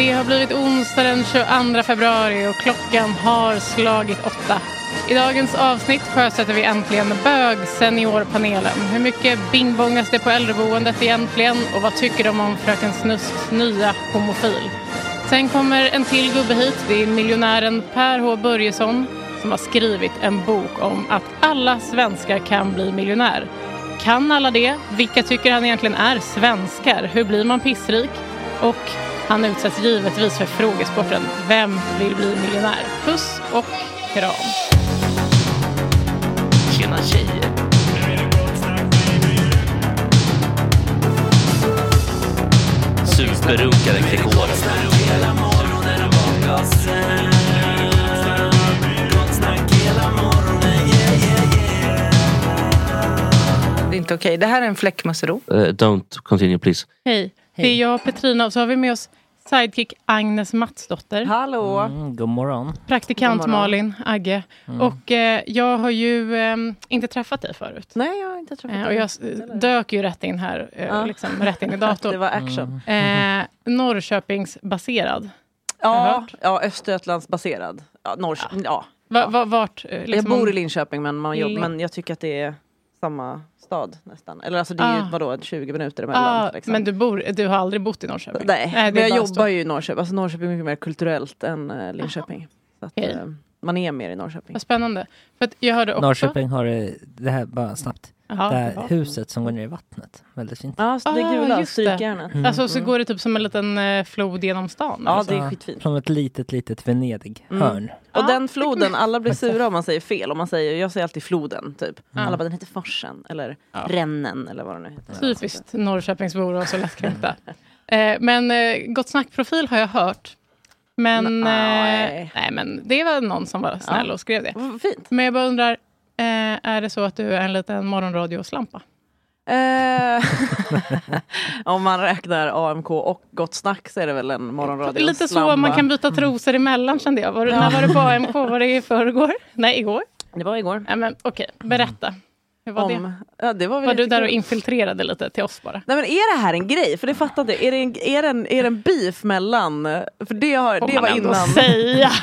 Det har blivit onsdag den 22 februari och klockan har slagit åtta. I dagens avsnitt sjösätter vi äntligen bög seniorpanelen. Hur mycket bingbongas det på äldreboendet egentligen och vad tycker de om Fröken Snusks nya homofil? Sen kommer en till gubbe hit. Det är miljonären Per H Börjesson som har skrivit en bok om att alla svenskar kan bli miljonär. Kan alla det? Vilka tycker han egentligen är svenskar? Hur blir man pissrik? Och han utsätts givetvis för frågesporten Vem vill bli miljonär? Puss och kram. Tjena tjejer. Superrunkaren Gregor. inte okej. Det här är en fläckmussero. Uh, don't continue please. Hej. Det är jag, Petrina, och så har vi med oss sidekick Agnes Matsdotter. Hallå! Mm, god morgon. Praktikant God morgon. Malin Agge. Mm. Och eh, jag har ju eh, inte träffat dig förut. Nej, jag har inte träffat Eh, dig. och jag s- dök ju rätt in här, eh, Ja. liksom, rätt in i datorn. Det var action. Eh, Norrköpingsbaserad. Ja, ja Östergötlandsbaserad. Ja, Norrs, ja. Va, va, vart? eh, Jag liksom- bor i Linköping men, man jobb, Lin- men jag tycker att det är samma stad nästan. Eller alltså det är ju Ah. vadå, 20 minuter emellan. Ah, liksom. Men du, bor, du har aldrig bott i Norrköping? Nej, är men jag jobbar stå- ju i Norrköping. Alltså Norrköping är mycket mer kulturellt än eh, Linköping. Så att, Okej. eh, man är mer i Norrköping. Vad spännande. För att jag hörde också... Norrköping har det, det här bara snabbt. Jaha, det här ja. huset som går ner i vattnet. Väldigt fint. Ja, så det Ah, gula just det. strykjärnet. Mm. Alltså så går det typ som en liten eh, flod genom stan? Ja, eller så? det är skitfint. Som ett litet, litet Venedig. Mm. Hörn. Och Ja, den floden, alla blir sura om man säger fel. Om man säger, jag säger alltid floden, typ. Ja. Alla bara, den heter Forsen, eller Ja. Rännen, eller vad det nu heter. Typiskt Norrköpingsbor och så lättkränkta. eh, men eh, Gott Snack-profil har jag hört. Men, Nej. eh, nej, men det var någon som var snäll Ja. och skrev det. Fint. Men jag bara undrar, är det så att du är en liten morgonradioslampa? Eh, om man räknar AMK och Gott Snack så är det väl en morgonradio. Lite så, man kan byta trosor emellan kände jag. Var det, När var det på AMK? Var det i förrgår? Nej, igår? Det var igår. Ja, men, Okej, berätta. Hur var det? Om, ja, det var väl Var du där och infiltrerade lite till oss bara? Nej men är det här en grej? För det fattade jag. Är det en, är det en, är det en beef mellan... För det, har, det, var innan,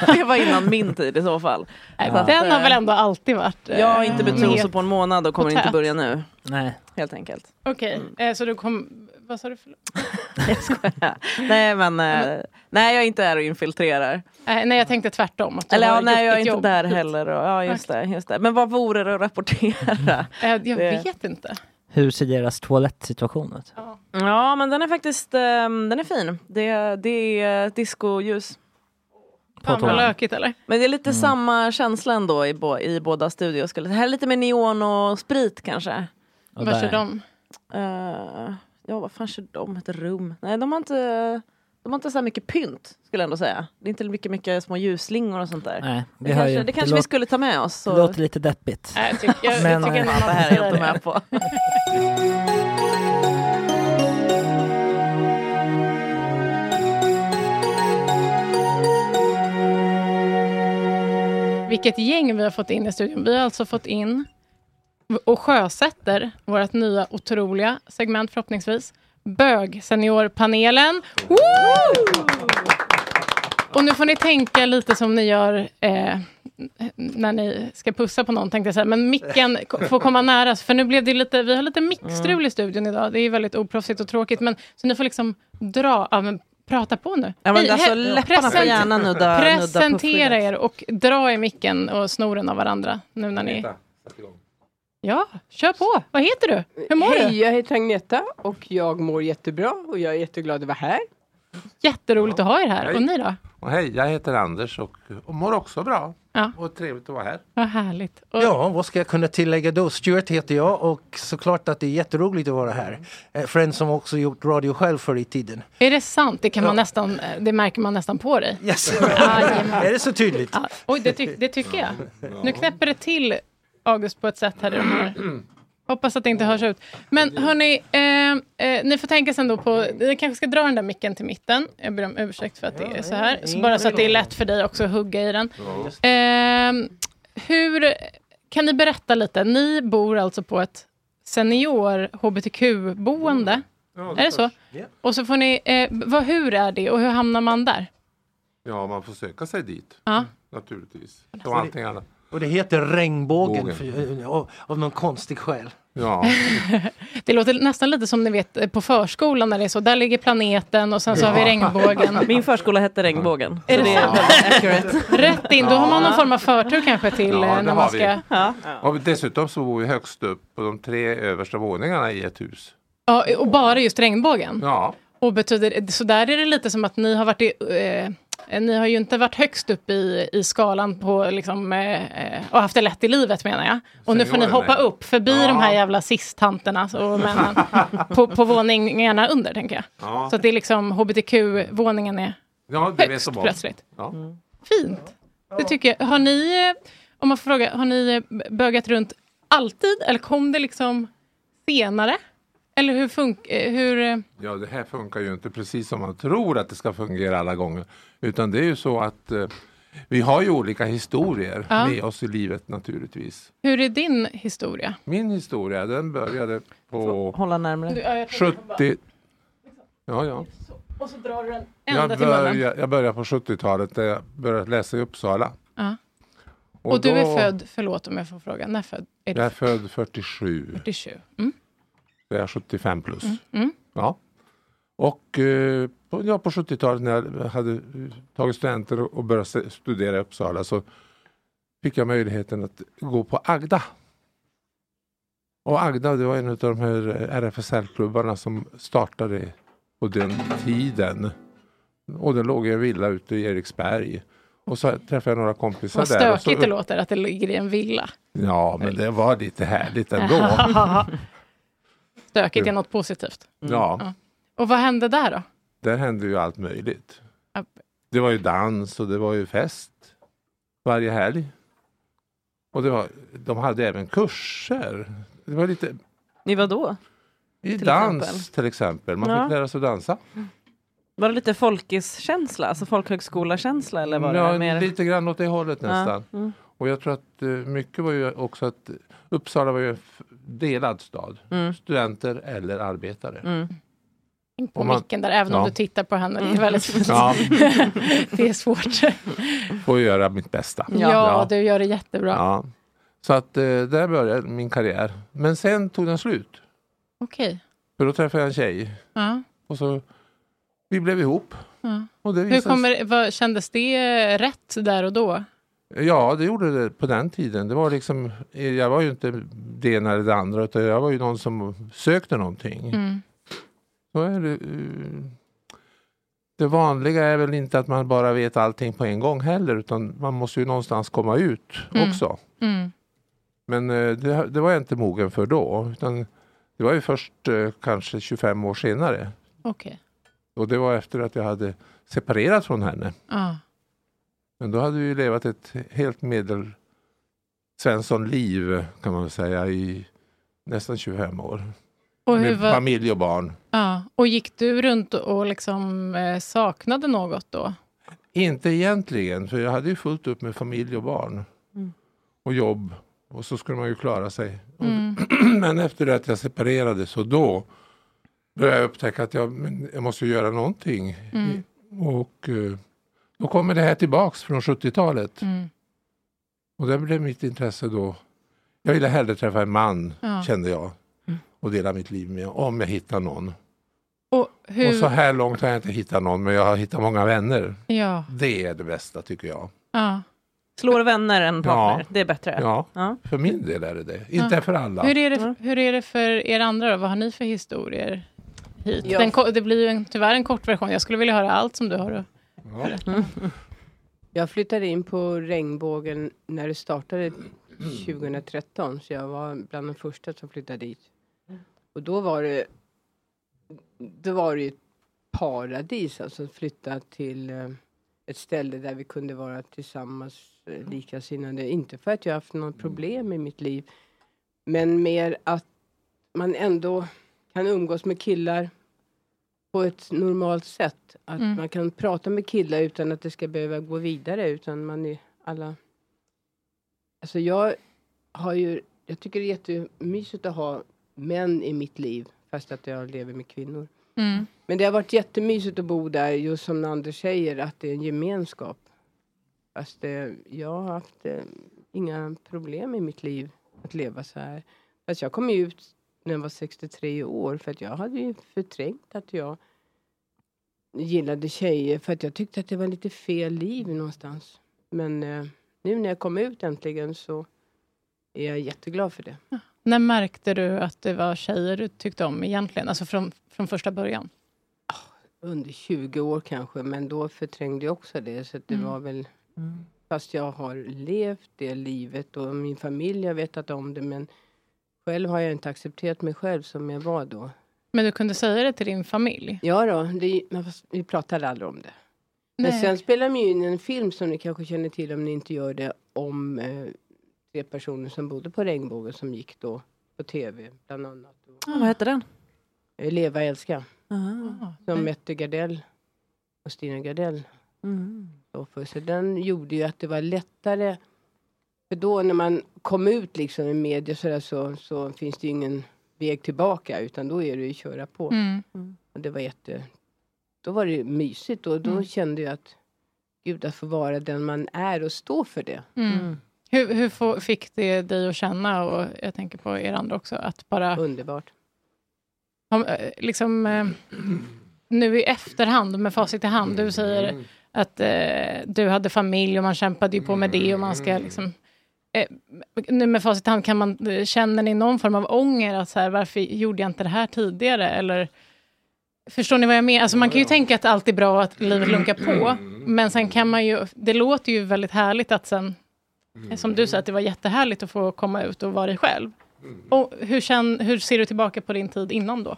det var innan min tid i så fall. Nej, Så att, Den har eh, väl ändå alltid varit... eh, Jag har inte bytt trosor på en månad och kommer inte börja nu. Nej. Helt enkelt. Okej, eh, så du kom... Vad sa du? För... Jag skojar. nej men eh, nej jag är inte där och infiltrerar. Eh, nej, jag tänkte tvärtom. Att Eller ja, nej jag är inte jobb där heller. Och, ja just det, just det. Men vad vore det att rapportera? Eh, jag Det- vet inte. Hur ser deras toalettsituation ut? Ja men den är faktiskt ehm, den är fin. Det, det är discoljus. Fan vad lökigt eller? Men det är lite samma känsla ändå i, bo, i båda studios. Det här är lite mer neon och sprit kanske. Och Vad där- kör de? Eh, ja vad fan kör de? Ett rum? Nej de har inte de har inte så här mycket pynt skulle jag ändå säga. Det är inte mycket, mycket små ljusslingor och sånt där. Nej, vi det har kanske, ju, det kanske vi låter, skulle ta med oss. Så. det låter lite deppigt. Nej, jag, tycker, jag, Men, jag tycker Ja, det här är jag inte det. med på. Vilket gäng vi har fått in i studion. Vi har alltså fått in och sjösätter vårt nya otroliga segment förhoppningsvis. Bög-seniorpanelen. Woo! Och nu får ni tänka lite som ni gör eh, när ni ska pussa på någon. Tänkte jag säga. Men micken får komma nära. För nu blev det lite, vi har lite mickstrul i studion idag. Det är väldigt oproffsigt och tråkigt. Men, så ni får liksom dra, ja, men, prata på nu. Ja, men Hej, alltså, läpparna får gärna nudda, nudda Presentera puffskyddet. er och dra i micken och snoren av varandra. Nu när ni... Ja, kör på. Vad heter du? Hur mår Hej, du? jag heter Agneta och jag mår jättebra och jag är jätteglad att vara här. Jätteroligt att ha er här. Och ni då? Och hej, jag heter Anders och, och mår också bra. Ja. Och trevligt att vara här. Vad härligt. Och, Ja, vad ska jag kunna tillägga då? Stuart heter jag och såklart att det är jätteroligt att vara här. Eh, För en som också gjort radio själv förr i tiden. Är det sant? Det, kan man Ja. nästan, eh, det märker man nästan på dig. Yes. Jajamän. är det så tydligt? Ja, oj, det, ty- det tycker jag. Nu knäpper det till August på ett sätt här i de här. Hoppas att det inte hörs ut. Men hörni, eh, eh, ni får tänka sen då på, ni kanske ska dra den där micken till mitten. Jag ber om ursäkt för att det är så här. Så bara så att det är lätt för dig också att hugga i den. Eh, hur, kan ni berätta lite? Ni bor alltså på ett senior hbtq-boende. Är det så? Och så får ni, eh, vad, hur är det och hur hamnar man där? Ja, man får söka sig dit. Ja. Naturligtvis. Som allting annat. Och det heter regnbågen Bågen. för, eh, av, av någon konstig skäl. Ja, Det låter nästan lite som ni vet eh, på förskolan när det är så. Där ligger planeten och sen så har vi regnbågen. Min förskola hette Regnbågen. Är det accurate. Rätt in, då har man någon form av förtur kanske till Ja, eh, när man ska... Ja. och dessutom så bor vi högst upp på de tre översta våningarna i ett hus. Ja, och bara just regnbågen. Ja, Och betyder, så där är det lite som att ni har varit i, eh, ni har ju inte varit högst upp i, i skalan på liksom, eh, och haft det lätt i livet menar jag. Och nu får ni hoppa nej. upp förbi Ja. de här jävla cis-tanterna och männen på, på våningarna under tänker jag. ja. Så att det är liksom hbtq-våningen är ja det högst om. plötsligt. Ja. Fint. Det tycker jag. Har ni, eh, om man får fråga, har ni eh, bögat runt alltid eller kom det liksom senare? Eller hur funkar... Hur, eh, Ja, det här funkar ju inte precis som man tror att det ska fungera alla gånger. Utan det är ju så att eh, vi har ju olika historier Ja. med oss i livet naturligtvis. hur är din historia? Min historia den började på Hålla närmare. 70... Ja, ja. Och så drar du den Jag ända till munnen. började, jag började på 70-talet där jag började läsa i Uppsala. Ja. Och, du då- är född, förlåt om jag får fråga, när född? Är du Jag är född 47. 47? Mm. Så jag är 75 plus. Mm. Ja. Och eh, på, ja, på 70-talet när jag hade eh, tagit studenter och börjat studera i Uppsala så fick jag möjligheten att gå på Agda. Och Agda det var en av de här eh, RFSL-klubbarna som startade på den tiden. Och den låg i en villa ute i Eriksberg. Och så träffade jag några kompisar Vad där. så stökigt det upp- låter att det ligger i en villa. Ja, men det var lite härligt ändå. Stökigt är något positivt. Ja. Och vad hände där då? Där hände ju allt möjligt. Det var ju dans och det var ju fest varje helg. Och det var, de hade även kurser. Det var lite I vad då? i Till dans exempel? till exempel. Man Ja. fick lära sig att dansa. Var det lite folkiskänsla, alltså folkhögskola-känsla eller var ja, det mer? Lite grann åt det hållet Ja, nästan. mm. Och jag tror att eh, mycket var ju också att Uppsala var ju delad stad. Mm. Studenter eller arbetare. Mm. På Om man- micken där, även Ja. om du tittar på henne. Det är väldigt svårt. Ja. det är svårt. Får göra mitt bästa. Ja, du gör det jättebra. Ja. Så att eh, där började min karriär. Men sen tog den slut. Okej. För då träffade jag en tjej. Ja. Och så, vi blev ihop. Ja. Och det Hur kommer, vad, kändes det rätt där och då? Ja, det gjorde det på den tiden. Det var liksom, jag var ju inte det ena eller det andra utan jag var ju någon som sökte någonting. Mm. Så är det, eh, det vanliga är väl inte att man bara vet allting på en gång heller utan man måste ju någonstans komma ut Mm. också. Mm. Men eh, det, det var jag inte mogen för då. Utan det var ju först eh, kanske 25 år senare. Okej. Och det var efter att jag hade separerat från henne. Ja. Men då hade vi levat ett helt medel Svensson-liv kan man säga i nästan 25 år. Och, Med var, familj och barn. ja. och gick du runt och liksom, eh, saknade något då? Inte egentligen, för jag hade ju fullt upp med familj och barn. Mm. Och jobb. Och så skulle man ju klara sig. Mm. Men efter att jag separerade så då började jag upptäcka att jag, jag måste göra någonting. Mm. Och eh, då kommer det här tillbaks från 70-talet. Mm. Och det blev mitt intresse då. Jag ville hellre träffa en man, Ja. kände jag. Och dela mitt liv med, om jag hittar någon. Och hur, Och så här långt har jag inte hittat någon, men jag har hittat många vänner. Ja. Det är det bästa tycker jag. Ja. Slår vänner än partner? Ja. Det är bättre? Ja, Ja. för min del är det det. Inte Ja. för alla. Hur är, det, hur är det för er andra då? Vad har ni för historier hit? Ja. Den, det blir ju en, tyvärr en kort version. Jag skulle vilja höra allt som du har att berätta. Jag flyttade in på Regnbågen när det startade 2013. Så jag var bland de första som flyttade dit. Och då var det då var det ett paradis. Alltså att flytta till eh, ett ställe där vi kunde vara tillsammans eh, likasinnade. Inte för att jag haft något problem i mitt liv. Men mer att man ändå kan umgås med killar på ett normalt sätt. Att Mm. man kan prata med killar utan att det ska behöva gå vidare. Utan man är alla... Alltså jag har ju... Jag tycker det är jättemysigt att ha män i mitt liv. Fast att jag lever med kvinnor. Mm. Men det har varit jättemysigt att bo där. Just som Anders säger. Att det är en gemenskap. Fast det, jag har haft eh, inga problem i mitt liv. Att leva så här. Fast jag kom ut när jag var 63 år. För att jag hade ju förträngt att jag gillade tjejer. För att jag tyckte att det var lite fel liv någonstans. Men eh, nu när jag kom ut äntligen så är jag jätteglad för det. När märkte du att det var tjejer du tyckte om egentligen? Alltså från, från första början? Under 20 år kanske, men då förträngde jag också det. Så det Mm. var väl... Fast jag har levt det livet och min familj har vetat om det. Men själv har jag inte accepterat mig själv som jag var då. Men du kunde säga det till din familj? Ja då, det, men vi pratade aldrig om det. Men Nej. sen spelar de ju in en film som ni kanske känner till om ni inte gör det. Om eh, tre personer som bodde på Regnbågen som gick då på tv bland annat. Ja, vad hette den? Eh, Leva älska. Ah. Som Mette Gardell och Stina Gardell Mm. för. Så den gjorde ju att det var lättare. För då när man kom ut liksom i media så, där, så, så finns det ju ingen väg tillbaka utan då är det ju köra på. Mm. Och det var jätte... Då var det mysigt och då Mm. kände jag att gud att få vara den man är och stå för det. Mm. Hur, hur få, fick det dig att känna, och jag tänker på er andra också, att bara... Underbart. Eh, liksom, eh, nu i efterhand, med facit i hand, du säger att eh, du hade familj och man kämpade ju på med det och man ska liksom... Eh, nu med facit i hand, kan man, känner ni någon form av ånger? Att så här, varför gjorde jag inte det här tidigare? Eller, förstår ni vad jag menar? Alltså man kan ju tänka att allt är bra och att livet lunkar på. Men sen kan man ju, det låter ju väldigt härligt att sen, som du säger, att det var jättehärligt att få komma ut och vara dig själv. Och hur, känn, hur ser du tillbaka på din tid innan då?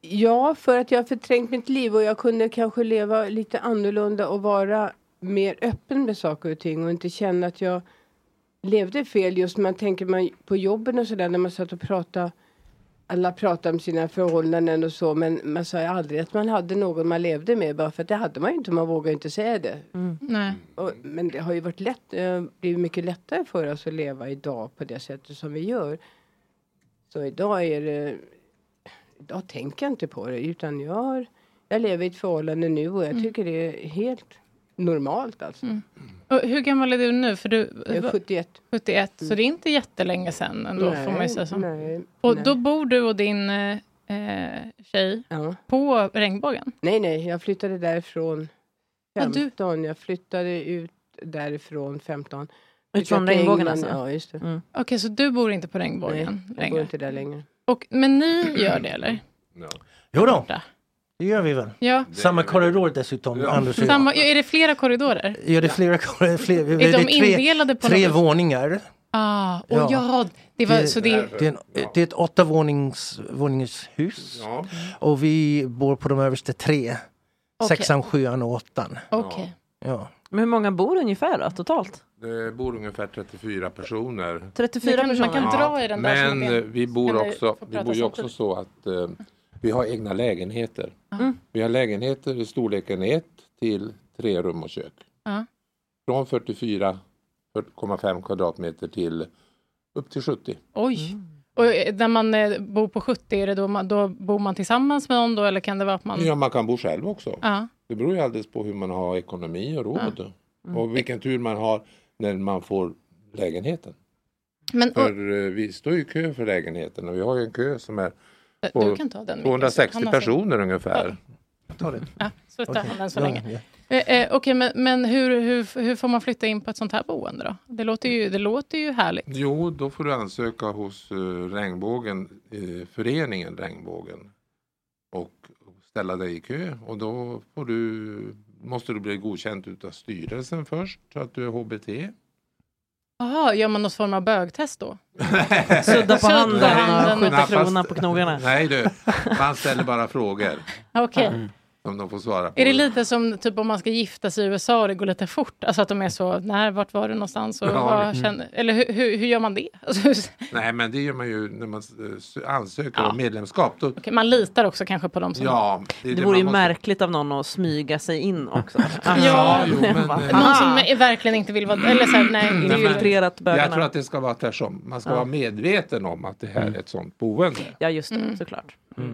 Ja, för att jag har förträngt mitt liv och jag kunde kanske leva lite annorlunda och vara mer öppen med saker och ting och inte känna att jag levde fel. Just man tänker man på jobben och sådär när man satt och pratade. Alla pratade om sina förhållanden och så men man sa ju aldrig att man hade någon man levde med bara för att det hade man ju inte. Man vågar inte säga det. Nej. Och, men det har ju varit lätt, det har blivit mycket lättare för oss att leva idag på det sättet som vi gör. Så idag är det, idag tänker jag inte på det utan jag, har, jag lever i ett förhållande nu och jag tycker det är helt normalt alltså. Och hur gammal är du nu? För du, Jag är 71. 71, så det är inte jättelänge sedan ändå får man ju säga så. nej, Och nej. då bor du och din eh, eh, tjej Ja. på Regnbågen? Nej, nej, jag flyttade därifrån Ja, du- 15. Jag flyttade ut därifrån 15. Ut Flyttade från till regnbågen alltså? Ja, just det. Mm. Okej, så du bor inte på Regnbågen Nej, jag bor längre? inte där längre. Och, men ni gör det eller? Jo då. Det gör vi väl. Ja. Samma korridor dessutom, Anders och jag. Samma, är det flera korridorer? Ja, det är flera korridorer. Fler, det Är de tre, indelade på tre något våningar. Ah, och Ja. ja, det var, Det- så det, Det är, en, det är ett åttavåningshus. Ja. Och vi bor på de översta tre. Okej. Sexan, sjuan och åttan. okej. Ja. Men hur många bor ungefär då, totalt? Det bor ungefär 34 personer. 34 Man kan- man personer? kan dra i den där Men vi bor också, vi bor ju också så att eh, vi har egna lägenheter. Mm. Vi har lägenheter i storleken 1 till 3 rum och kök. Ja. Från 44,5 kvadratmeter till upp till 70. Oj. Och eh, när man eh, bor på 70, är det då, man, då bor man tillsammans med någon då? Eller kan det vara att man... Ja, man kan bo själv också. Ja. Det beror ju alldeles på hur man har ekonomi och råd. Mm. Och vilken tur man har när man får lägenheten. Men, och, För eh, vi står ju i kö för lägenheten och vi har ju en kö som är på du kan ta den. micken, 260 så han har- personer ungefär. Ta det. Ja, så tar han den så länge. ja. Eh, eh, Okej, men, men hur, hur, hur får man flytta in på ett sånt här boende då? Det låter ju, det låter ju härligt. Jo, då får du ansöka hos uh, Regnbågen, eh, föreningen Regnbågen. Och ställa dig i kö och då får du, måste du bli godkänd utav styrelsen först så att du är HBT. Jaha, gör man någon form av bögtest då? Sudda på handen och skjuta Knappast- kronorna på knogarna? Nej du, man ställer bara frågor Okej. Som de får svara på. Är det lite som typ om man ska gifta sig i USA och det går lite fort? Alltså att de är så, när, vart var du någonstans? Och Ja. vad känner, eller hur, hur, hur gör man det? Alltså, Nej men det gör man ju när man ansöker om medlemskap. Då, okej, man litar också kanske på dem som... ja, är Det vore ju måste- märkligt av någon att smyga sig in också. Ja, jo, men, eh, Någon som verkligen inte vill vara... Eller så här, nej, men- Infiltrerat bögarna. Jag tror att det ska vara tvärtom. Man ska vara medveten om att det här är ett sånt boende. Ja, just det, Mm. såklart. Vi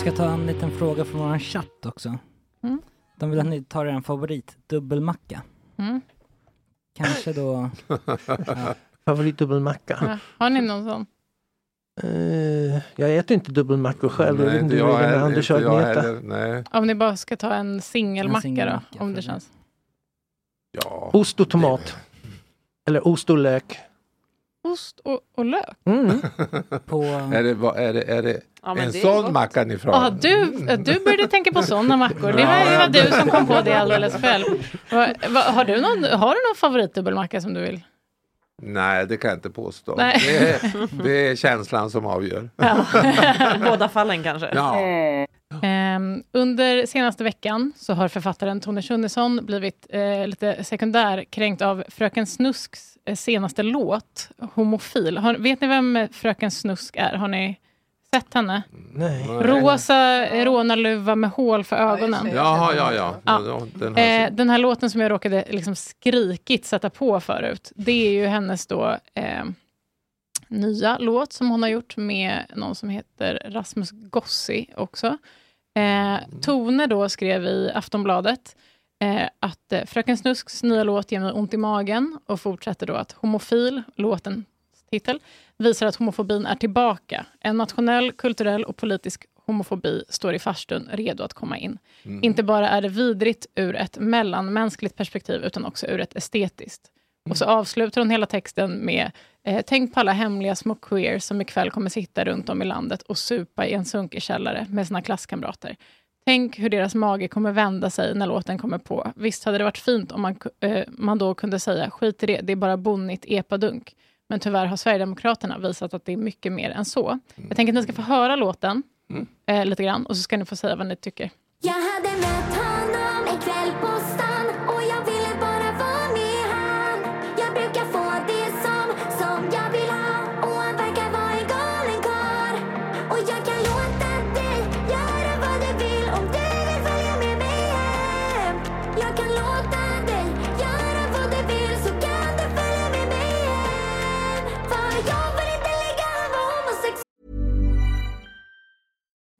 ska ta en liten fråga från vår chatt också. Mm. De vill att ni tar er favorit, dubbelmacka. Mm. Kanske då... ja. Favoritdubbelmacka? Ja. Har ni någon sån? Eh, jag äter inte dubbelmackor själv. jag vet inte jag heller, Anders inte har jag heller. Nej. Om ni bara ska ta en singelmacka En då, om det känns. Ja. Ost och tomat. Eller ost och lök. Ost och, och lök? Mm. På... Är det, vad- är det, är det Ja, en det sån macka ni Ah, frågar? du, du började tänka på sådana mackor. Det var, det var du som kom på det alldeles själv. Va, va, har, du någon, har du någon favoritdubbelmacka som du vill? Nej, det kan jag inte påstå. Nej. Det, är, det är känslan som avgör. Ja. Båda fallen kanske. Ja. Ehm, under senaste veckan så har författaren Tone Schunnesson blivit eh, lite sekundärkränkt av Fröken Snusks eh, senaste låt, Homofil. Har, vet ni vem eh, Fröken Snusk är? Har ni sett henne? Nej. Rosa rånarluva med hål för ögonen. Jaha, ja, ja. Ja. ja den jag Eh, den här låten som jag råkade liksom skrikigt sätta på förut, det är ju hennes då eh, nya låt som hon har gjort med någon som heter Rasmus Gossi också. Eh, Tone då skrev i Aftonbladet eh, att eh, Fröken Snusks nya låt ger mig ont i magen och fortsätter då att homofil, låtens titel, visar att homofobin är tillbaka. En nationell, kulturell och politisk homofobi står i farstun redo att komma in. Mm. Inte bara är det vidrigt ur ett mellanmänskligt perspektiv utan också ur ett estetiskt. Och så avslutar hon hela texten med eh, Tänk på alla hemliga små queer som ikväll kommer sitta runt om i landet och supa i en sunkig källare med sina klasskamrater. Tänk hur deras mage kommer vända sig när låten kommer på. Visst hade det varit fint om man, eh, man då kunde säga skit i det, det är bara bonnigt epadunk. Men tyvärr har Sverigedemokraterna visat att det är mycket mer än så. Jag tänker att ni ska få höra låten eh, lite grann och så ska ni få säga vad ni tycker.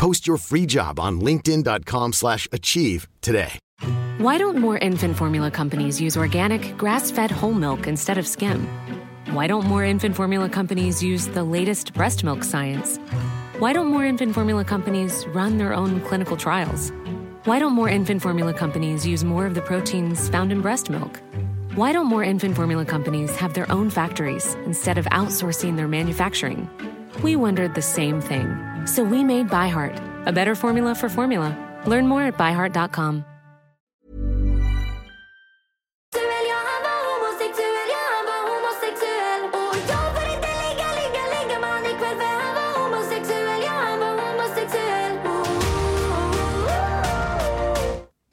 Post your free job on linkedin.com/achieve slash achieve today. Why don't more infant formula companies use organic, grass fed whole milk instead of skim? Why don't more infant formula companies use the latest breast milk science? Why don't more infant formula companies run their own clinical trials? Why don't more infant formula companies use more of the proteins found in breast milk? Why don't more infant formula companies have their own factories instead of outsourcing their manufacturing? We wondered the same thing. So we made ByHeart, a better formula for formula. Learn more at byheart.com.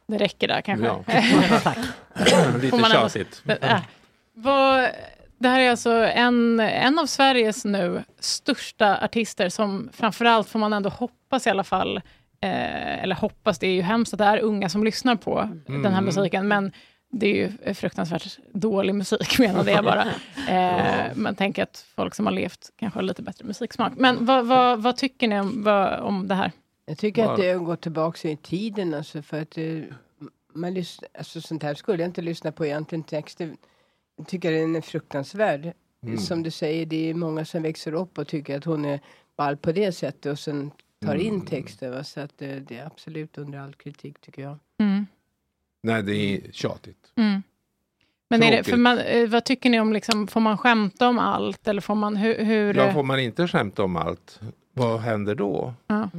Det räcker där kanske. Ja. Tack. Lite tjatigt. Äh, vad, det här är alltså en, en av Sveriges nu största artister som framförallt får man ändå hoppas i alla fall, eh, eller hoppas, det är ju hemskt att det är unga som lyssnar på den här Mm. musiken, men det är ju fruktansvärt dålig musik menade jag bara. Eh, Man tänker att folk som har levt kanske har lite bättre musiksmak. Men vad, vad, vad tycker ni om, vad, om det här? Jag tycker att det har gått tillbaka i tiden alltså för att eh, man lyssnar, alltså sånt här skulle jag inte lyssna på egentligen texten. Jag tycker den är fruktansvärd. Mm. Som du säger, det är många som växer upp och tycker att hon är ball på det sättet och sen tar in Mm. texten. Va? Så att eh, det är absolut under all kritik tycker jag. Mm. Nej, det är tjatigt. Mm. Men är det, för man, eh, vad tycker ni om, liksom, får man skämta om allt? Eller får man, hur, hur Ja, får man inte skämta om allt, vad händer då? Ja.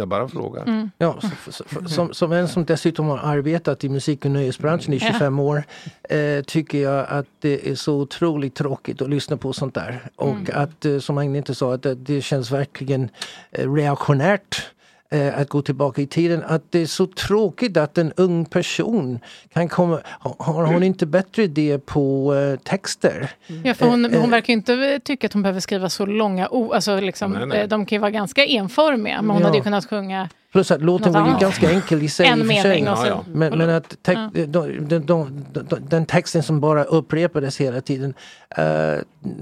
Jag bara frågar. Mm. Ja, så, så, som, som en som dessutom har arbetat i musik och nöjesbranschen i Ja. 25 år eh, tycker jag att det är så otroligt tråkigt att lyssna på sånt där. Och Mm. att, eh, som Agneta sa, att det, det känns verkligen eh, reaktionärt eh, att gå tillbaka i tiden. Att det är så tråkigt att en ung person kan komma... Har, hon inte bättre idé på eh, texter? Ja, för hon, Eh, eh, hon verkar ju inte tycka att hon behöver skriva så långa ord. Alltså liksom, Nej, nej. eh, De kan ju vara ganska enformiga, men hon Ja. hade ju kunnat sjunga Plus att låten var ju ganska enkel i sig. En mening Ja, ja. Men, men att tex, Ja. de, de, de, de, den texten som bara upprepades hela tiden. eh,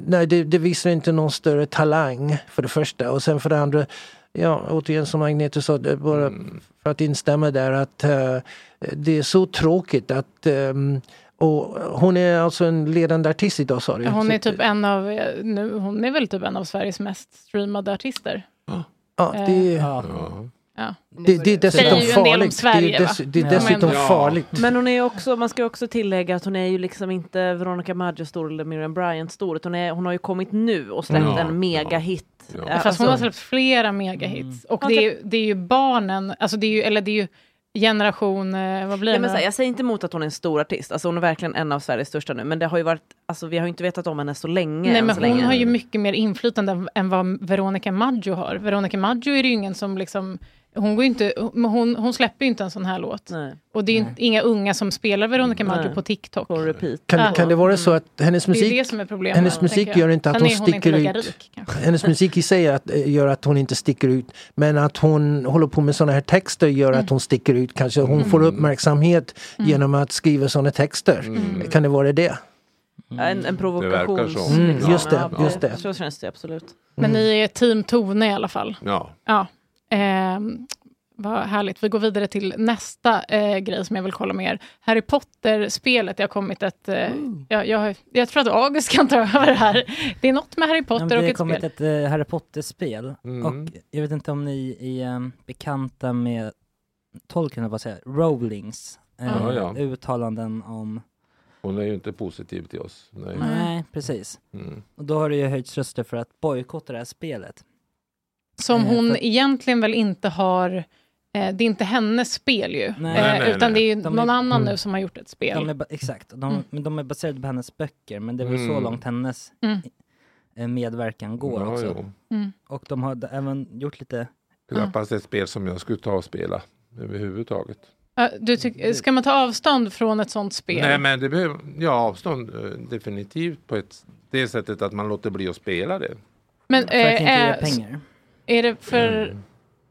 nej, det, det visar inte någon större talang för det första. Och sen för det andra, ja återigen som Agneta sa, är bara Mm. för att instämma där att eh, det är så tråkigt att ehm, och hon är alltså en ledande artist idag sa du? Hon är typ en av, eh, nu, hon är väl typ en av Sveriges mest streamade artister. Ja, det, Eh, Ja. ja. det, det är dessutom Säger ju en del om farligt. Sverige, det är, dess, det är Ja. dessutom Men- farligt. Men hon är också, man ska också tillägga att hon är ju liksom inte Veronica Maggio stor eller Miriam Bryant stor. Hon, är, hon har ju kommit nu och släppt Ja, en megahit. Ja. Fast hon har alltså- släppt flera megahits. Och Man det är, det är ju barnen, alltså det är ju, eller det är ju generation, eh, vad blir Ja, det men nu så här, jag säger inte emot att hon är en stor artist, alltså hon är verkligen en av Sveriges största nu, men det har ju varit, alltså vi har ju inte vetat om henne så länge. Nej men så hon länge. har ju mycket mer inflytande än- än vad Veronica Maggio har. Veronica Maggio är det ju ingen som liksom, hon, går inte, hon, hon släpper ju inte en sån här låt. Nej. Och det är ju inte- inga unga som spelar Veronica Maggio Nej. på TikTok. På repeat. Kan, kan det vara så att hennes Det är musik, det som är problemet. hennes musik gör inte att hon hon inte sticker lika ut? rik. Hennes musik i sig att, eh, gör att hon inte sticker ut. Men att hon håller på med sådana här texter gör Mm. att hon sticker ut. Kanske hon får uppmärksamhet genom att skriva sådana texter. Kan det vara det? En, en provokation. Mm, liksom. just det, just det. Så känns det absolut. Men ni är team Tone i alla fall. Ja. Ja. Ehm, vad härligt. Vi går vidare till nästa eh, grej som jag vill kolla med er. Harry Potter-spelet. Det har kommit ett... Eh, jag, jag, jag tror att August kan ta över det här. Det är något med Harry Ja, men Potter det och har ett kommit spel. ett eh, Harry Potter-spel. Mm. Och jag vet inte om ni är um, bekanta med Tolkien, vad säger Rowlings eh, Ja, ja. uttalanden om... Hon är ju inte positiv till oss. Nej. Nej, precis. Mm. Och då har det ju höjts röster för att bojkotta det här spelet. Som Eh, hon för- egentligen väl inte har... Eh, det är inte hennes spel ju. Nej. Eh, Nej, nej, utan det är ju De är- någon annan Mm. nu som har gjort ett spel. De är, ba- exakt, de, Mm. men de är baserade på hennes böcker, men det är väl så Mm. långt hennes Mm. eh, medverkan går Ja, också. Mm. Och de har även gjort lite... Knappast ett spel som jag skulle ta och spela överhuvudtaget. Du tyck, ska man ta avstånd från ett sånt spel? Nej men det behöver, ja avstånd definitivt på ett, det sättet att man låter bli att spela det. Men, För att inte ge eh, pengar. Är det för... Mm.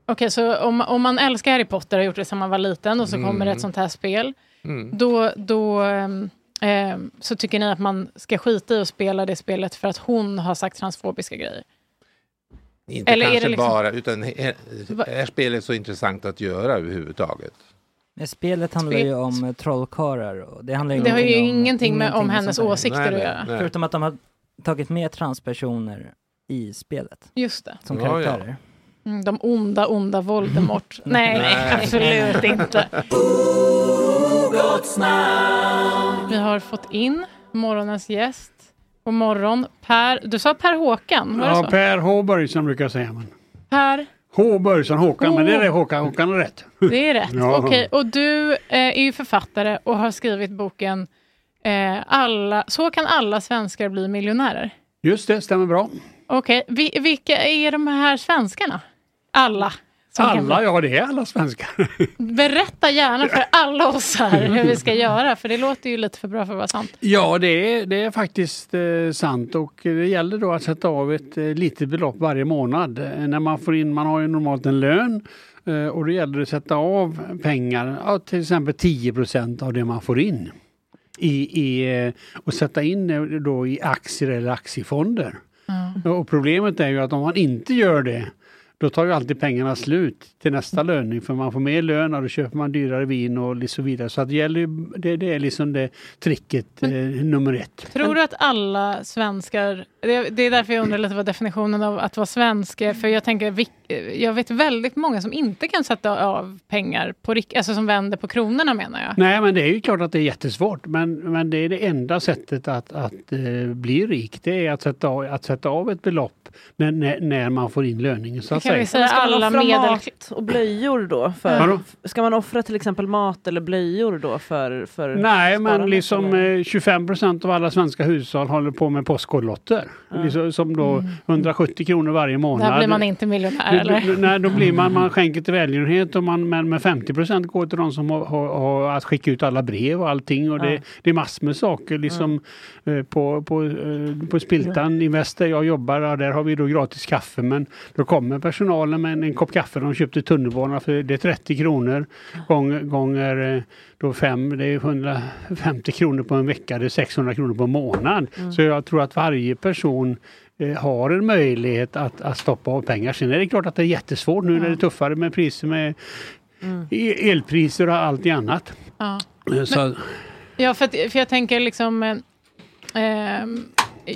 Okej, så om, om man älskar Harry Potter och har gjort det sedan man var liten och så kommer det ett Mm. sånt här spel. Mm. Då, då ehm, ehm, så tycker ni att man ska skita i att spela det spelet för att hon har sagt transfobiska grejer? Inte Eller är kanske det liksom- bara, utan är, är spelet så intressant att göra överhuvudtaget? Men spelet handlar ju om trollkarlar och det handlar ju Det har ju ingenting om- ingenting med- om hennes åsikter Nej, att nej, göra. nej. Förutom att de har tagit med transpersoner i spelet Just det. som Ja, ja. karaktärer. Mm, de onda, onda Voldemort. nej, Nej. absolut inte. Vi har fått in morgonens gäst. God morgon. Per, du sa Per Håkan, var det Ja, så? Per H. Börjesson brukar säga. Men. Per, H. Börjesson, Håkan, men det är det Håkan, Håkan är rätt. det är rätt. Ja. Okej, och du eh, är ju författare och har skrivit boken eh, alla, Så kan alla svenskar bli miljonärer. Just det, stämmer bra. Okej, vi, vilka är de här svenskarna? Alla. Alla, ja det är alla svenskar. Berätta gärna för alla oss här hur vi ska göra, för det låter ju lite för bra för att vara sant. Ja, det är, det är faktiskt eh, sant och det gäller då att sätta av ett eh, litet belopp varje månad. Eh, när man får in, man har ju normalt en lön eh, och då gäller det att sätta av pengar, ja, till exempel 10% av det man får in. I, i, eh, och sätta in det då i aktier eller aktiefonder. Och problemet är ju att om man inte gör det då tar ju alltid pengarna slut till nästa löning för man får mer lön och då köper man dyrare vin och så vidare. Så det, gäller, det, det är liksom det tricket eh, nummer ett. Tror du att alla svenskar, det, det är därför jag undrar lite vad definitionen av att vara svensk är, för jag tänker, jag vet väldigt många som inte kan sätta av pengar, på, alltså som vänder på kronorna menar jag. Nej men det är ju klart att det är jättesvårt men, men det är det enda sättet att, att eh, bli rik. Det är att sätta av, att sätta av ett belopp när, när, när man får in löningen så att Kan vi säga. säga ska man alla offra medel... mat och blöjor då? För, ska man offra till exempel mat eller blöjor då för, för Nej, men liksom eller? eh, 25 procent av alla svenska hushåll håller på med postkodlotter. Liksom, som då 170 kronor varje månad. Där blir man inte miljonär Du- eller? du- Nej, då blir man, man skänker till välgörenhet och man, men med 50 procent går till de som har, har, har att skicka ut alla brev och allting. Och det, Ja. det är massor med saker liksom eh, på, på, eh, på Spiltan i Väster jag jobbar, där har vi då gratis kaffe men då kommer personalen med en, en kopp kaffe de köpte i tunnelbanan för det är 30 kronor gång, gånger eh, då fem, det är 150 kronor på en vecka, det är 600 kronor på en månad. Mm. Så jag tror att varje person eh, har en möjlighet att, att stoppa av pengar. Sen är det klart att det är jättesvårt nu när det är tuffare med priser med e- elpriser och allt annat. Ja. Eh, Så, Ja, för, att, för jag tänker liksom... Eh, ehm,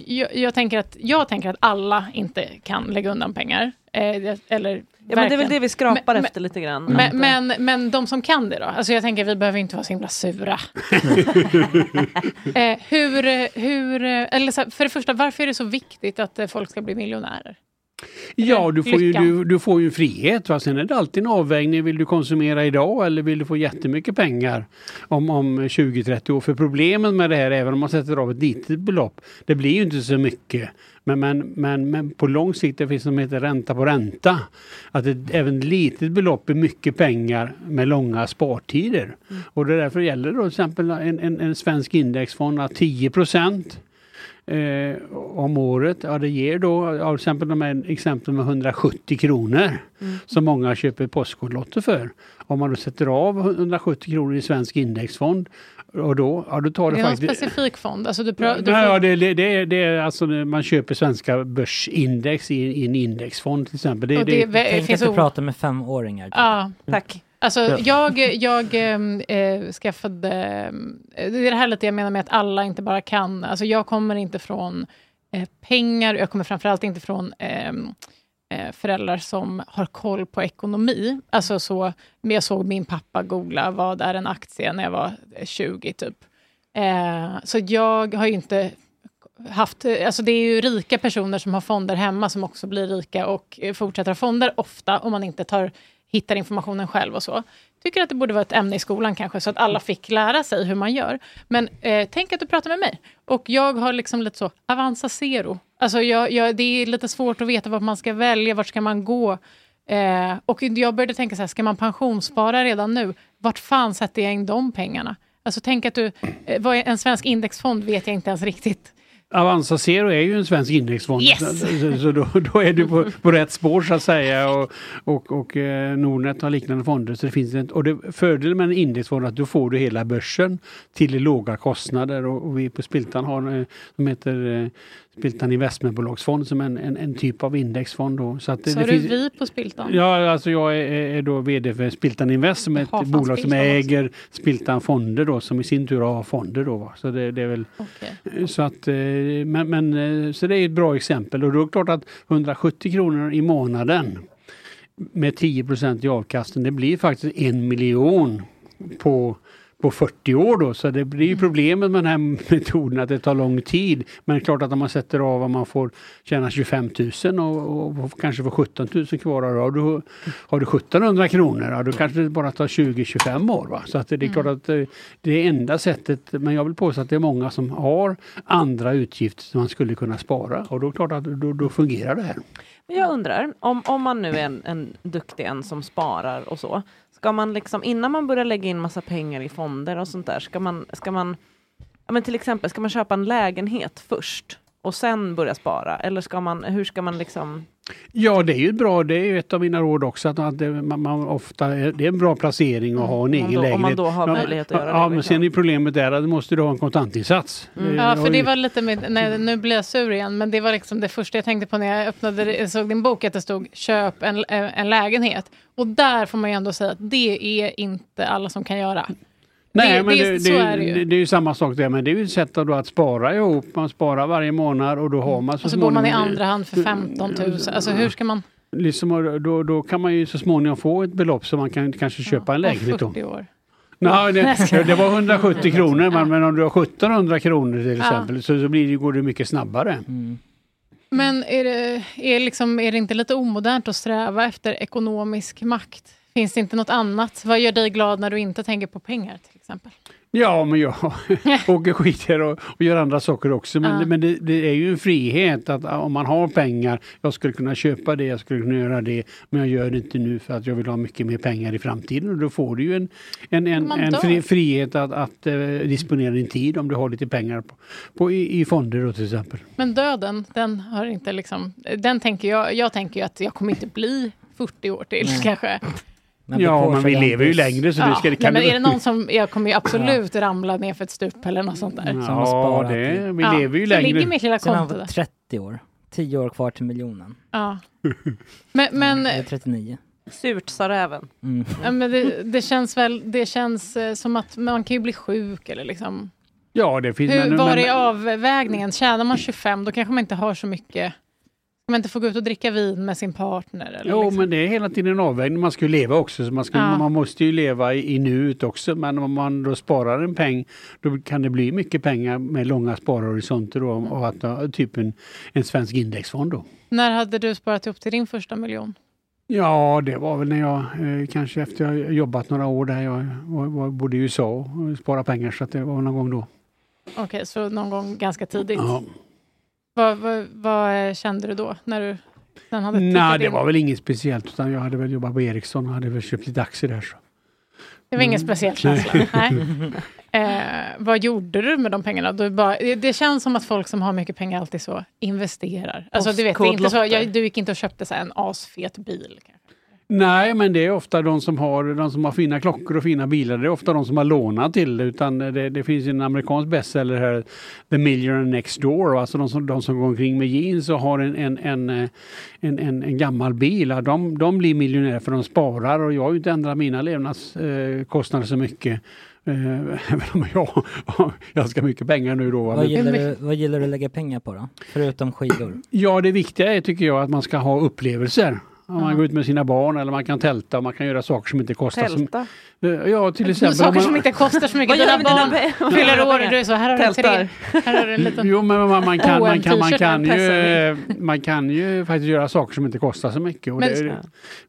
jag, jag, tänker att, jag tänker att alla inte kan lägga undan pengar. Eh, det- eller, Ja, men det är väl det vi skrapar Men- efter lite grann. Men, men, men de som kan det då? Alltså jag tänker vi behöver inte vara så himla sura. eh, hur, hur, eller så här, för det första, varför är det så viktigt att eh, folk ska bli miljonärer? Ja, du får, ju, du, du får ju frihet. Va? Sen är det alltid en avvägning. Vill du konsumera idag eller vill du få jättemycket pengar om, om 20-30 år? För problemet med det här, även om man sätter av ett litet belopp, det blir ju inte så mycket. Men, men, men, men på lång sikt det finns som heter ränta på ränta. Att ett, även ett litet belopp är mycket pengar med långa spartider. Och det är därför gäller då till exempel en, en, en svensk indexfond att 10 procent eh, om året. Ja, det ger då, till exempel de här exemplen med 170 kronor som många köper Postkodlotter för. Om man då sätter av 170 kronor i svensk indexfond och då, ja, då tar Det det, är faktiskt... specifik fond. Alltså du, prö- du Nej, ja, det, det, det, är, det är alltså när man köper svenska börsindex i, i en indexfond till exempel. Det, Och det- det, Tänk finns att du pratar med femåringar. Ja, tack. Alltså Ja. jag, jag eh, skaffade, eh, det är det här lite jag menar med att alla inte bara kan, alltså jag kommer inte från eh, pengar, jag kommer framförallt inte från ehm, eh, föräldrar som har koll på ekonomi. Alltså så, men jag såg min pappa googla vad är en aktie när jag var eh, 20 typ. Så jag har ju inte haft, alltså det är ju rika personer som har fonder hemma som också blir rika och fortsätter ha fonder ofta om man inte tar, hittar informationen själv och så. Tycker att det borde vara ett ämne i skolan kanske så att alla fick lära sig hur man gör. Men eh, tänk att du pratar med mig och jag har liksom lite så Avanza Zero. Alltså jag, jag, det är lite svårt att veta vad man ska välja, vart ska man gå? Eh, och jag började tänka så här, ska man pensionsspara redan nu? Vart fan sätter jag in de pengarna? Alltså tänk att du, eh, vad är en svensk indexfond vet jag inte ens riktigt. Avanza Zero är ju en svensk indexfond. Yes! Så, då, då är du på, på rätt spår så att säga. Och, och, och eh, Nordnet har liknande fonder. Så det finns ett, och det, fördelen med en indexfond är att då får du hela börsen till låga kostnader. Och, och vi på Spiltan har eh, som heter eh, Spiltan Investmentbolagsfond som en, en, en typ av indexfond. Då. Så att det, är du finns, vi på Spiltan? Ja, alltså jag är, är då VD för Spiltan Invest som är ett bolag som Spiltan också. äger Spiltan Fonder då som i sin tur har fonder då. Va? Så det, det är väl Okej. så att, eh, men, men, eh, så det är ett bra exempel och då är det klart att 170 kronor i månaden med 10 i avkastning, det blir faktiskt en miljon på på 40 år då, så det blir ju problemet med den här metoden att det tar lång tid. Men det är klart att om man sätter av och man får tjäna 25 000 och, och kanske får 17 000 kvar, då har du, har du 1700 kronor, ja, då kanske det bara tar 20-25 år. Va? Så att det är klart att eh, det är enda sättet, men jag vill påstå att det är många som har andra utgifter som man skulle kunna spara och då är det klart att då, då fungerar det här. Men jag undrar, om, om man nu är en, en duktig en som sparar och så, ska man liksom innan man börjar lägga in massa pengar i fonder och sånt där, ska man, ska man ja, men till exempel, ska man köpa en lägenhet först och sen börja spara? Eller ska man, hur ska man liksom Ja, det är ju bra. Det är ju ett av mina råd också. Att, man, man ofta, det är en bra placering att ha en egen Mm. om lägenhet. man då har möjlighet att göra ja, det, Ja, men liksom. sen är problemet där att du måste du ha en kontantinsats. Eh, Ja, för det var lite med, nej, nu blir jag sur igen, men det var liksom det första jag tänkte på när jag öppnade, såg din bok, att det stod köp en, eh, en lägenhet. Och där får man ju ändå säga att det är inte alla som kan göra. Nej, det, men det, det, det, så är det ju. det, det är ju samma sak där, men det är ju ett sätt då att spara ihop. Man sparar varje månad och då har man så och så bor man i andra hand för 15 000. Alltså hur ska man... Liksom, då, då kan man ju så småningom få ett belopp så man kan kanske köpa en Om lägenhet då. 40 år. Nej, det, det var 170 kronor, men, men om du har 1700 kronor till Ja. exempel så, så blir det, går det mycket snabbare. Men är det, är, liksom, är det inte lite omodernt att sträva efter ekonomisk makt? Finns det inte något annat? Vad gör dig glad när du inte tänker på pengar till exempel? Ja, men jag åker skidor och, och gör andra saker också. Men, Ja. men det, det är ju en frihet att om man har pengar, jag skulle kunna köpa det, jag skulle kunna göra det, men jag gör det inte nu för att jag vill ha mycket mer pengar i framtiden. Och då får du ju en, en, en, en fri, frihet att, att eh, disponera din tid om du har lite pengar på, på, i, i fonder då till exempel. Men döden, den har inte liksom... Den tänker jag, jag tänker ju att jag kommer inte bli 40 år till Nej. kanske. Ja, men vi lever ju längre så det ska, det nej, kan men du- är det någon som... Jag kommer ju absolut ramla ner för ett stup eller något sånt där. Ja, det, vi lever ju så längre. ligger mitt lilla konto där. 30 år. 10 år kvar till miljonen. Ja. Men, men, Eller 39. Surt sa räven. Mm. ja, men det, det känns väl det känns eh, som att man kan ju bli sjuk eller liksom... Ja, det finns... Hur, men- var men- är avvägningen? Tjänar man 25 då kanske man inte har så mycket... Man inte få gå ut och dricka vin med sin partner? Eller Jo, liksom? men det är hela tiden en avvägning. Man ska ju leva också. Så man, ska, Ja. man måste ju leva i, i nuet också. Men om man då sparar en peng, då kan det bli mycket pengar med långa sparhorisonter då, och att typ en, en svensk indexfond då. När hade du sparat ihop till din första miljon? Ja, det var väl när jag eh, kanske efter jag jobbat några år där jag var, var, bodde i USA och sparade pengar så att det var någon gång då. Okej, så någon gång ganska tidigt. Ja. Vad, vad, vad eh, kände du då? När du sen hade Nej, det in? var väl inget speciellt utan jag hade väl jobbat på Ericsson och hade väl köpt lite aktier där. Så. Det var ingen Mm. speciell Nej. känsla? Nej. Eh, vad gjorde du med de pengarna? Du bara, det- det känns som att folk som har mycket pengar alltid så investerar. Alltså, du vet, det är inte så, jag, du gick inte och köpte så här, en asfet bil. kanske. Nej, men det är ofta de som har, de som har fina klockor och fina bilar. Det är ofta de som har lånat till det. Utan det, det finns en amerikansk bestseller här, The Millionaire Next Door. Alltså de som, de som går omkring med jeans och har en, en, en, eh, en, en, en gammal bil. De, de blir miljonärer för de sparar och jag har ju inte ändrat mina levnadskostnader kostnader så mycket. Eh, Även om jag har ganska mycket pengar nu då. va. Vad gillar, du, vad gillar du att lägga pengar på då? Förutom skidor? Ja, det viktiga är tycker jag att man ska ha upplevelser. Om man Ja. går ut med sina barn eller man kan tälta och man kan göra saker som inte kostar så Tälta? Ja, till exempel. Saker man- som inte kostar så mycket. Dina barn fyller år och du är så, här har du Tältar. tre. Här har du en liten... Jo, men man, man, kan, man, kan, man, kan ju, man kan ju faktiskt göra saker som inte kostar så mycket. Och Men-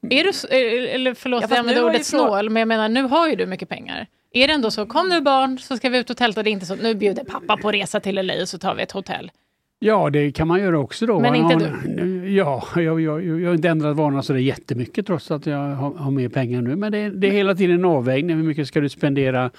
det, Är du, eh, eller förlåt Ja, att jag använder ordet snål, men jag menar nu har ju du mycket pengar. Är det ändå så, kom nu barn så ska vi ut och tälta, det är inte så, nu bjuder pappa på resa till LA och så tar vi ett hotell. Ja, det kan man göra också då. Men inte du? Ja, jag, jag, jag har inte ändrat vanorna så det är jättemycket trots att jag har, har mer pengar nu. Men det, är- det är hela tiden en avvägning. Hur mycket ska du spendera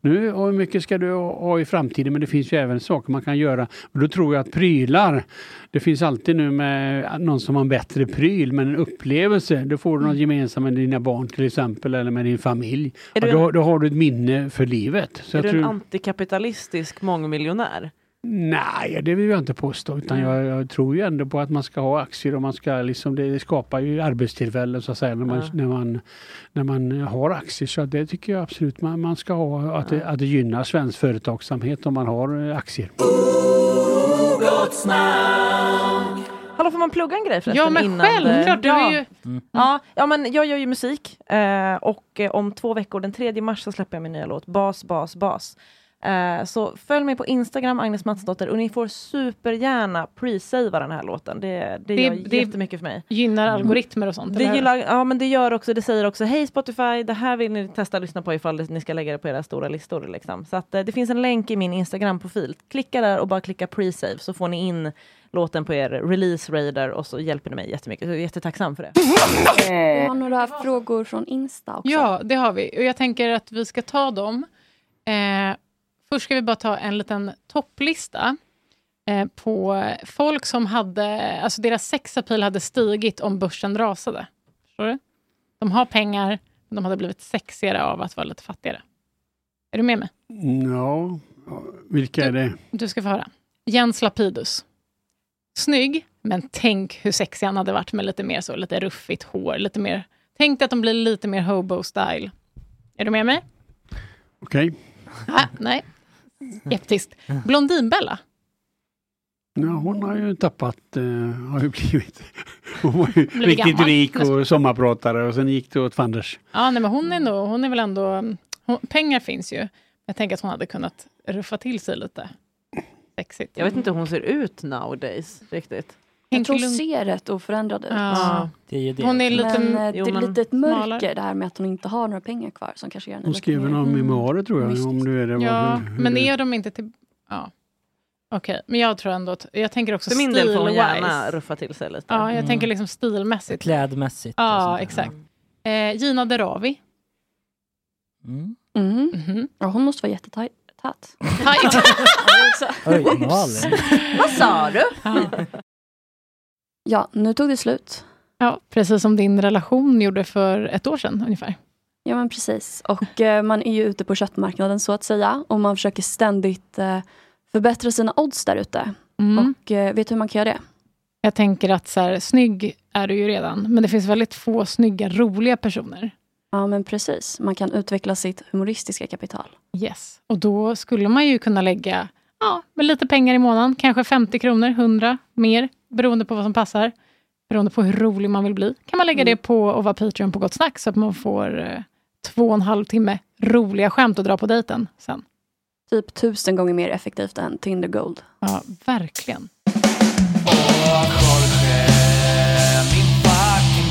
nu och hur mycket ska du ha i framtiden? Men det finns ju även saker man kan göra. Och då tror jag att prylar, det finns alltid nu med någon som har en bättre pryl, men en upplevelse, då får du något gemensamt med dina barn till exempel eller med din familj. Ja, då, då har du ett minne för livet. Så är du en tror, antikapitalistisk mångmiljonär? Nej, det vill jag inte påstå. Utan jag, jag tror ju ändå på att man ska ha aktier och man ska liksom, det skapar ju arbetstillfällen så att säga när man, Ja. när man, när man har aktier. Så det tycker jag absolut man, man ska ha. Att, det, att det gynnar svensk företagsamhet om man har eh, aktier. Hallå, får man plugga en grej förresten? Ja, men innan, självklart, ja. ju- Ja, ja, men jag gör ju musik eh, och eh, om två veckor, den 3 mars, så släpper jag min nya låt Bas, bas, bas. Eh, så följ mig på Instagram, Agnes Matsdotter, och ni får supergärna pre-savea den här låten. Det, det, Det- gör det- jättemycket för mig. Gynnar algoritmer och sånt, Det, gillar, ja, men det gör också, det säger också, hej Spotify, det här vill ni testa att lyssna på ifall ni ska lägga det på era stora listor. Liksom. Så att, eh, det finns en länk i min Instagram-profil. Klicka där och bara klicka pre-save så får ni in låten på er release radar och så hjälper ni mig jättemycket. Så jag är jättetacksam för det. Vi har några frågor från Insta också. Ja, det har vi. Och jag tänker att vi ska ta dem. Eh, först ska vi bara ta en liten topplista eh, på folk som hade, alltså deras sexapil hade stigit om börsen rasade. Förstår du? De har pengar, men de hade blivit sexigare av att vara lite fattigare. Är du med mig? Ja, vilka är det? Du ska få höra. Jens Lapidus. Snygg, men tänk hur sexig han hade varit med lite mer så, lite ruffigt hår, lite mer... Tänk dig att de blir lite mer hobo-style. Är du med mig? Okej. Ah, nej. Skeptiskt. Blondinbella. Ja, hon har ju tappat, eh, har ju blivit, hon var ju Blivit riktigt gammal. rik och sommarpratare och sen gick det åt fanders. Ja, nej, men hon är, nog, hon är väl ändå... Hon, pengar finns ju. Jag tänker att hon hade kunnat ruffa till sig lite. Sexigt. Jag vet inte hur hon ser ut nowadays riktigt. Jag tror hon ser rätt oförändrad ut. Ja. Det är ju det. Hon är lite, Men eh, det är men lite ett mörker det här med att hon inte har några pengar kvar som kanske gör henne Hon lite skriver mer- några Mm. memoarer tror jag. Om nu är det vad- Ja, hur- hur men det- är de inte till... Ja. Okej, men jag tror ändå att... Jag tänker också För min del får hon stil-wise. gärna ruffa till sig lite. Ja, jag Mm. tänker liksom stilmässigt. Klädmässigt. Ja, exakt. Eh, Gina Derawi. Mm. Mm. Mhm. Ja, hon måste vara jättetajt. Tajt. Oj, Malin. Vad sa du? Ja, nu tog det slut. Ja, precis som din relation gjorde för ett år sedan ungefär. Ja, men precis. Och eh, man är ju ute på köttmarknaden så att säga. Och man försöker ständigt eh, förbättra sina odds där ute. Mm. Och eh, vet du hur man kan göra det? Jag tänker att så här, snygg är du ju redan, men det finns väldigt få snygga, roliga personer. Ja, men precis. Man kan utveckla sitt humoristiska kapital. Yes. Och då skulle man ju kunna lägga ja, med lite pengar i månaden, kanske 50 kronor, 100 mer, beroende på vad som passar. Beroende på hur rolig man vill bli. Kan man lägga det på att vara Patreon på Gott Snack så att man får eh, två och en halv timme roliga skämt att dra på dejten sen. Typ tusen gånger mer effektivt än Tinder Gold. Ja, verkligen. Min fucking